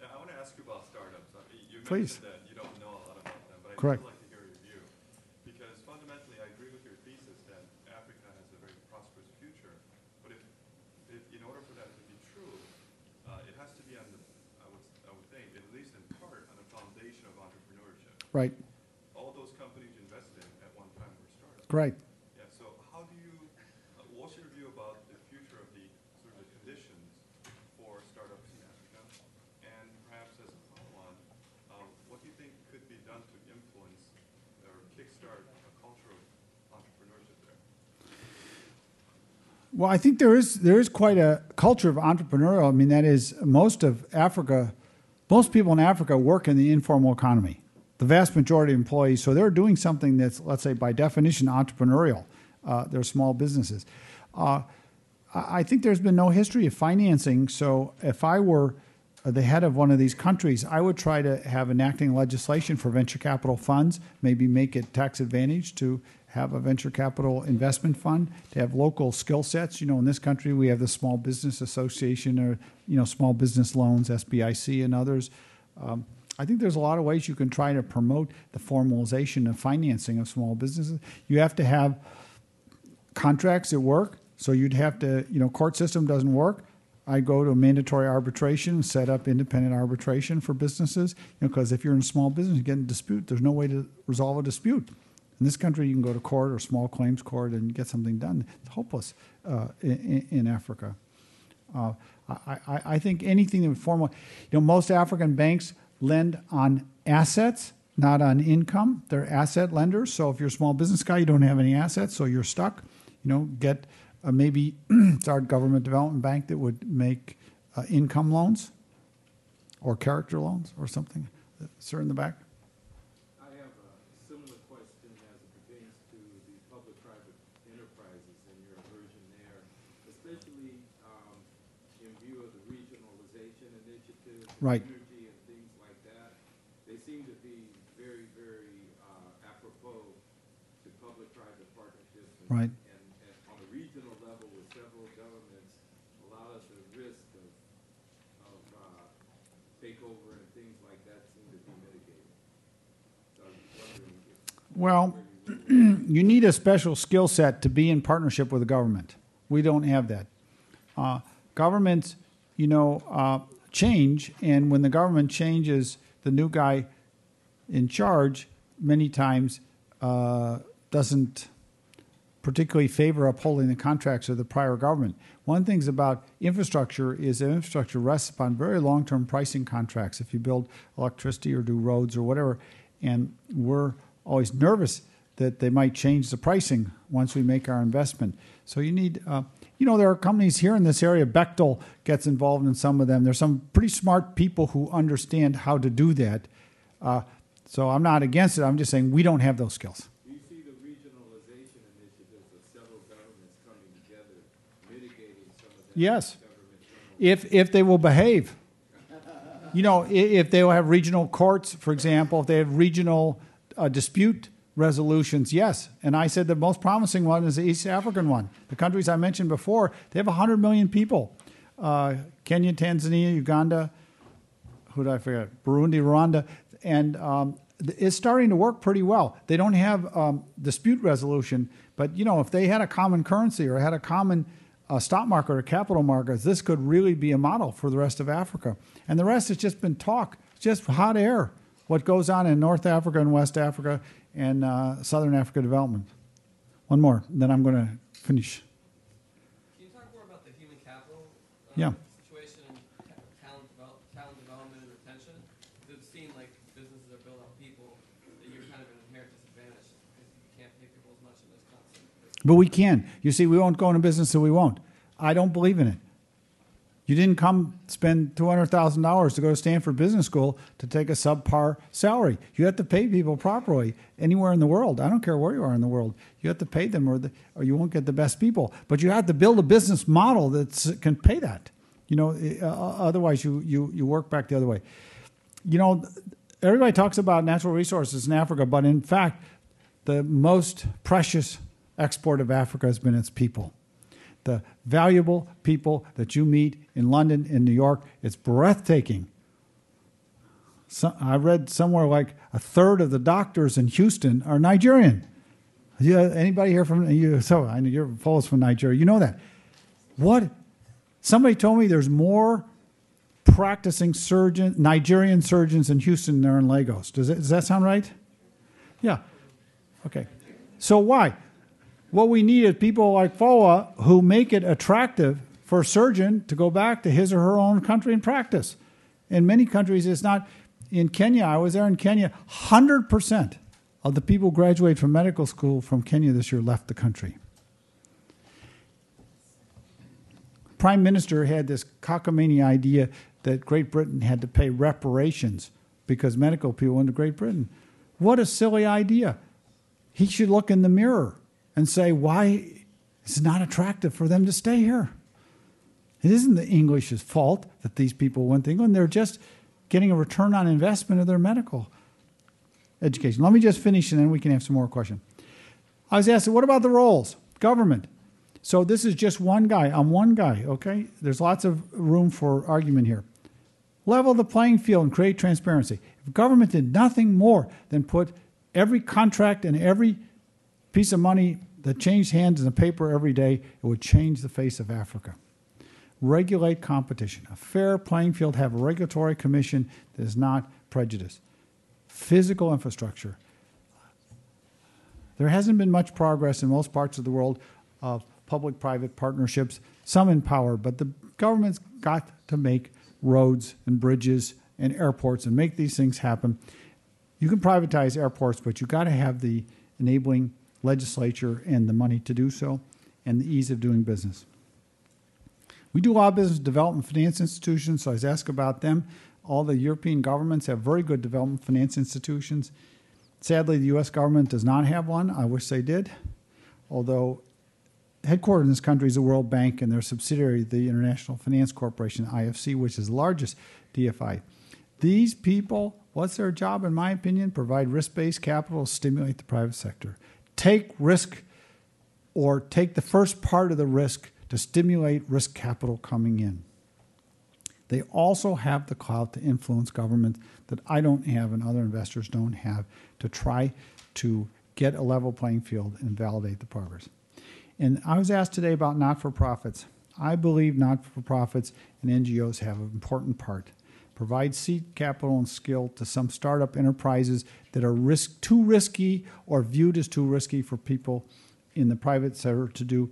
Yeah, I want to ask you about startups. Uh, You Please. mentioned that you don't know a lot about them, but I'd Correct. like to hear your view. Because fundamentally, I agree with your thesis that Africa has a very prosperous future. But if, if in order for that to be true, uh, it has to be on the, I would, I would think, at least in part, on a foundation of entrepreneurship. Right. All those companies you invested in at one time were startups. Great. Yeah, so how do you, uh, what's your view about the future of the, sort of the conditions for startups in Africa? And perhaps as a follow-on, um, what do you think could be done to influence or kickstart a culture of entrepreneurship there? Well, I think there is there is quite a culture of entrepreneurial. I mean, that is most of Africa. Most people in Africa work in the informal economy. The vast majority of employees, so they're doing something that's, let's say, by definition, entrepreneurial. Uh, they're small businesses. Uh, I think there's been no history of financing. So if I were uh, the head of one of these countries, I would try to have enacting legislation for venture capital funds, maybe make it tax advantage to have a venture capital investment fund, to have local skill sets. You know, in this country, we have the Small Business Association or, you know, small business loans, SBIC and others. Um, I think there's a lot of ways you can try to promote the formalization of financing of small businesses. You have to have contracts that work. So you'd have to, you know, court system doesn't work. I go to mandatory arbitration, and set up independent arbitration for businesses. You know, because if you're in a small business, you get in dispute. There's no way to resolve a dispute. In this country, you can go to court or small claims court and get something done. It's hopeless uh, in, in, Africa. Uh, I, I, I think anything that would form, you know, most African banks lend on assets, not on income. They're asset lenders. So if you're a small business guy, you don't have any assets, so you're stuck. You know, get uh, maybe start government development bank that would make uh, income loans or character loans or something. Sir in the back. I have a similar question as it pertains to the public-private enterprises and your version there, especially um, in view of the regionalization initiative. Right. Energy and things like that. They seem to be very, very uh, apropos to public-private partnerships. and- Right. And, and on a regional level with several governments, a lot of the risk of, of uh, takeover and things like that seem to be mitigated. So I was wondering if Well, you need a special skill set to be in partnership with the government. We don't have that. Uh, governments, you know, uh, change, and when the government changes, the new guy in charge many times uh, doesn't particularly favor upholding the contracts of the prior government. One thing's about infrastructure is that infrastructure rests upon very long-term pricing contracts. If you build electricity or do roads or whatever, and we're always nervous that they might change the pricing once we make our investment. So you need, uh, you know, there are companies here in this area. Bechtel gets involved in some of them. There's some pretty smart people who understand how to do that. Uh, so I'm not against it. I'm just saying we don't have those skills. Do you see the regionalization initiatives of several governments coming together, mitigating some of that Yes. if if they will behave. You know, if they will have regional courts, for example, if they have regional uh, dispute resolutions, yes. And I said the most promising one is the East African one. The countries I mentioned before, they have 100 million people. Uh, Kenya, Tanzania, Uganda, who did I forget? Burundi, Rwanda, and um, it's starting to work pretty well. They don't have um, dispute resolution, but you know, if they had a common currency or had a common uh, stock market or capital markets, this could really be a model for the rest of Africa. And the rest has just been talk, just hot air. What goes on in North Africa and West Africa and uh, Southern Africa development. One more, then I'm going to finish. Can you talk more about the human capital uh, Yeah. situation and ta- talent, develop, talent development and retention? It would seem like businesses are built on people that you're kind of an inherent disadvantage because you can't pay people as much in this concept. But we can. You see, we won't go into business, so we won't. I don't believe in it. You didn't come spend two hundred thousand dollars to go to Stanford Business School to take a subpar salary. You have to pay people properly anywhere in the world. I don't care where you are in the world. You have to pay them, or the, or you won't get the best people. But you have to build a business model that can pay that. You know, uh, otherwise you you you work back the other way. You know, everybody talks about natural resources in Africa, but in fact, the most precious export of Africa has been its people the valuable people that you meet in London, in New York. It's breathtaking. So, I read somewhere like a third of the doctors in Houston are Nigerian. Yeah, anybody here from you? So I know you're fellows from Nigeria. You know that. What? Somebody told me there's more practicing surgeon Nigerian surgeons in Houston than there in Lagos. Does, it, does that sound right? Yeah. Okay. So why? What we need is people like FOA who make it attractive for a surgeon to go back to his or her own country and practice. In many countries, it's not. In Kenya, I was there in Kenya, 100% of the people who graduate from medical school from Kenya this year left the country. Prime Minister had this cockamamie idea that Great Britain had to pay reparations because medical people went to Great Britain. What a silly idea. He should look in the mirror and say, why it's not attractive for them to stay here? It isn't the English's fault that these people went to England. They're just getting a return on investment of their medical education. Let me just finish and then we can have some more questions. I was asked, what about the roles? Government. So this is just one guy. I'm one guy, okay? There's lots of room for argument here. Level the playing field and create transparency. If government did nothing more than put every contract and every piece of money that changed hands in the paper every day, it would change the face of Africa. Regulate competition. A fair playing field, have a regulatory commission that is not prejudiced. Physical infrastructure. There hasn't been much progress in most parts of the world of public private partnerships, some in power, but the government's got to make roads and bridges and airports and make these things happen. You can privatize airports, but you've got to have the enabling legislature and the money to do so and the ease of doing business. We do a lot of business development finance institutions, so I was asked about them. All the European governments have very good development finance institutions. Sadly, the U.S. government does not have one. I wish they did, although headquartered in this country is the World Bank and their subsidiary, the International Finance Corporation, IFC, which is the largest DFI. These people, what's their job, in my opinion? Provide risk based capital to stimulate the private sector. Take risk or take the first part of the risk to stimulate risk capital coming in. They also have the clout to influence government that I don't have and other investors don't have to try to get a level playing field and validate the progress. And I was asked today about not for profits. I believe not for profits and NGOs have an important part. Provide seed capital and skill to some startup enterprises that are risk, too risky or viewed as too risky for people in the private sector to do.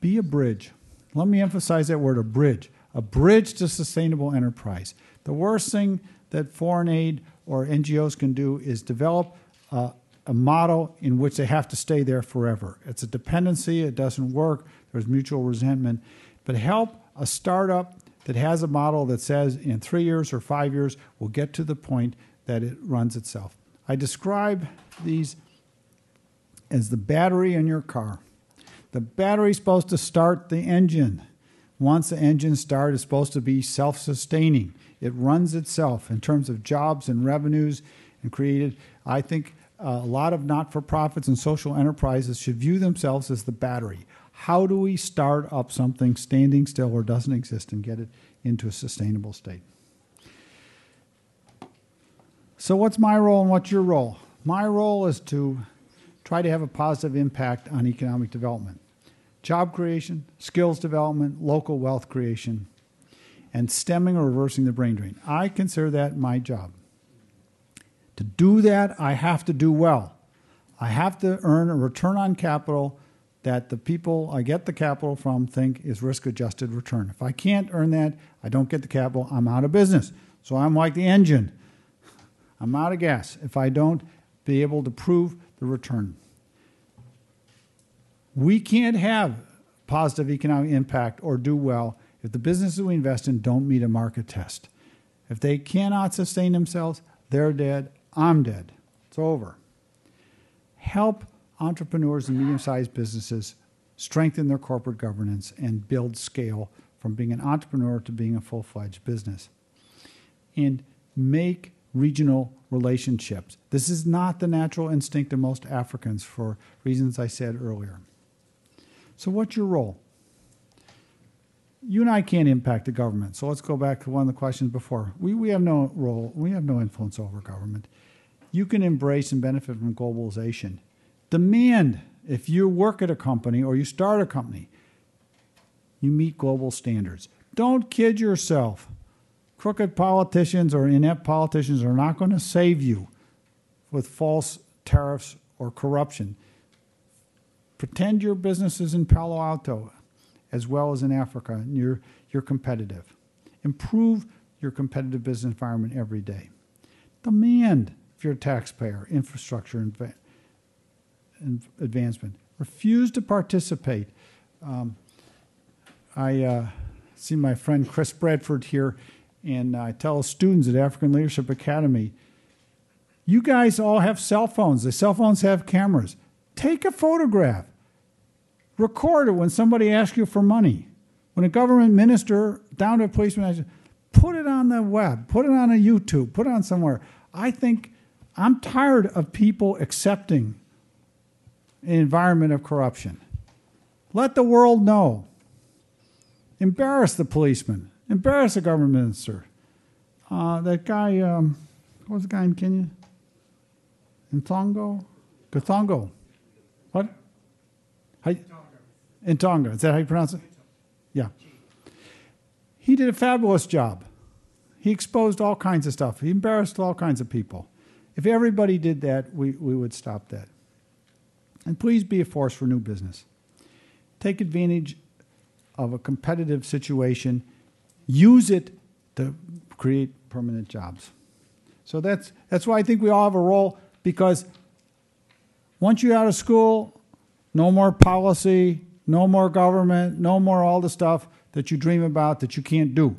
Be a bridge. Let me emphasize that word a bridge. A bridge to sustainable enterprise. The worst thing that foreign aid or NGOs can do is develop a, a model in which they have to stay there forever. It's a dependency, it doesn't work, there's mutual resentment. But help a startup that has a model that says in three years or five years we'll get to the point that it runs itself. I describe these as the battery in your car. The battery's supposed to start the engine. Once the engine starts, it's supposed to be self sustaining. It runs itself in terms of jobs and revenues and created. I think a lot of not for profits and social enterprises should view themselves as the battery. How do we start up something standing still or doesn't exist and get it into a sustainable state? So, what's my role and what's your role? My role is to try to have a positive impact on economic development job creation, skills development, local wealth creation, and stemming or reversing the brain drain. I consider that my job. To do that, I have to do well. I have to earn a return on capital that the people I get the capital from think is risk adjusted return. If I can't earn that, I don't get the capital, I'm out of business. So I'm like the engine. I'm out of gas if I don't be able to prove the return. We can't have positive economic impact or do well if the businesses we invest in don't meet a market test. If they cannot sustain themselves, they're dead, I'm dead. It's over. Help entrepreneurs and medium sized businesses strengthen their corporate governance and build scale from being an entrepreneur to being a full fledged business. And make regional relationships. This is not the natural instinct of most Africans for reasons I said earlier. So, what's your role? You and I can't impact the government. So, let's go back to one of the questions before. We, we have no role, we have no influence over government. You can embrace and benefit from globalization. Demand, if you work at a company or you start a company, you meet global standards. Don't kid yourself. Crooked politicians or inept politicians are not going to save you with false tariffs or corruption. Pretend your business is in Palo Alto as well as in Africa and you're, you're competitive. Improve your competitive business environment every day. Demand, if you're a taxpayer, infrastructure inv- advancement. Refuse to participate. Um, I. Uh, see my friend Chris Bradford here, and I tell students at African Leadership Academy, you guys all have cell phones. The cell phones have cameras. Take a photograph. Record it when somebody asks you for money. When a government minister, down to a policeman, put it on the web, put it on a YouTube, put it on somewhere. I think I'm tired of people accepting environment of corruption. Let the world know. Embarrass the policeman. Embarrass the government minister. Uh, that guy, um, what was the guy in Kenya? Ntongo? Githongo. What? How, in Tonga. Is that how you pronounce it? Yeah. He did a fabulous job. He exposed all kinds of stuff. He embarrassed all kinds of people. If everybody did that, we, we would stop that. And please be a force for new business. Take advantage of a competitive situation, use it to create permanent jobs. So that's, that's why I think we all have a role because once you're out of school, no more policy, no more government, no more all the stuff that you dream about that you can't do.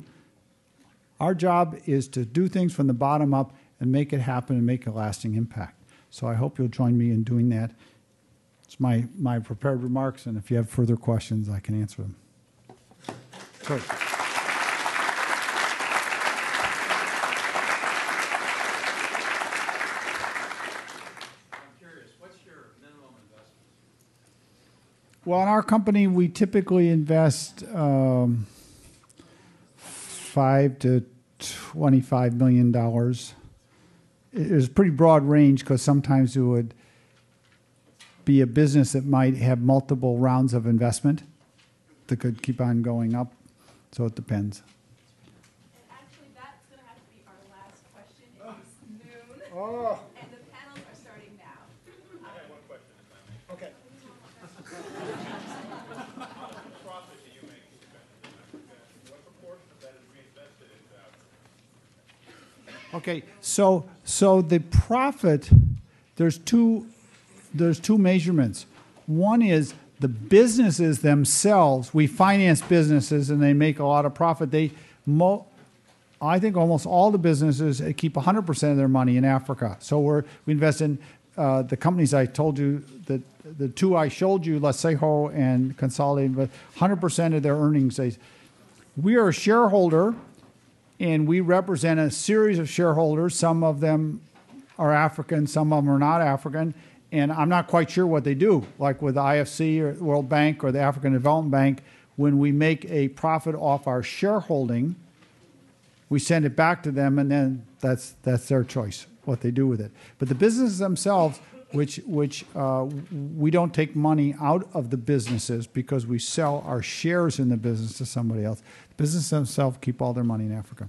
Our job is to do things from the bottom up and make it happen and make a lasting impact. So I hope you'll join me in doing that. It's my, my prepared remarks, and if you have further questions, I can answer them. So, I'm curious, what's your minimum investment? well, in our company, we typically invest um, five to twenty-five million dollars. It is a pretty broad range because sometimes it would be a business that might have multiple rounds of investment that could keep on going up. So it depends. Actually, that's gonna have to be our last question. It is noon. Oh. And the panels are starting now. I have one question. Okay. Profit do you make spending in Africa? What proportion of that is reinvested into Africa? Okay, so so the profit, there's two there's two measurements. One is the businesses themselves. We finance businesses and they make a lot of profit. They, I think almost all the businesses keep 100% of their money in Africa. So we're, we invest in uh, the companies I told you that the two I showed you, Letshego and Consolidated, but 100% of their earnings. We are a shareholder and we represent a series of shareholders. Some of them are African, some of them are not African, and I'm not quite sure what they do. Like with the IFC or World Bank or the African Development Bank, when we make a profit off our shareholding, we send it back to them, and then that's that's their choice what they do with it. But the businesses themselves, which which uh, we don't take money out of the businesses because we sell our shares in the business to somebody else. The businesses themselves keep all their money in Africa.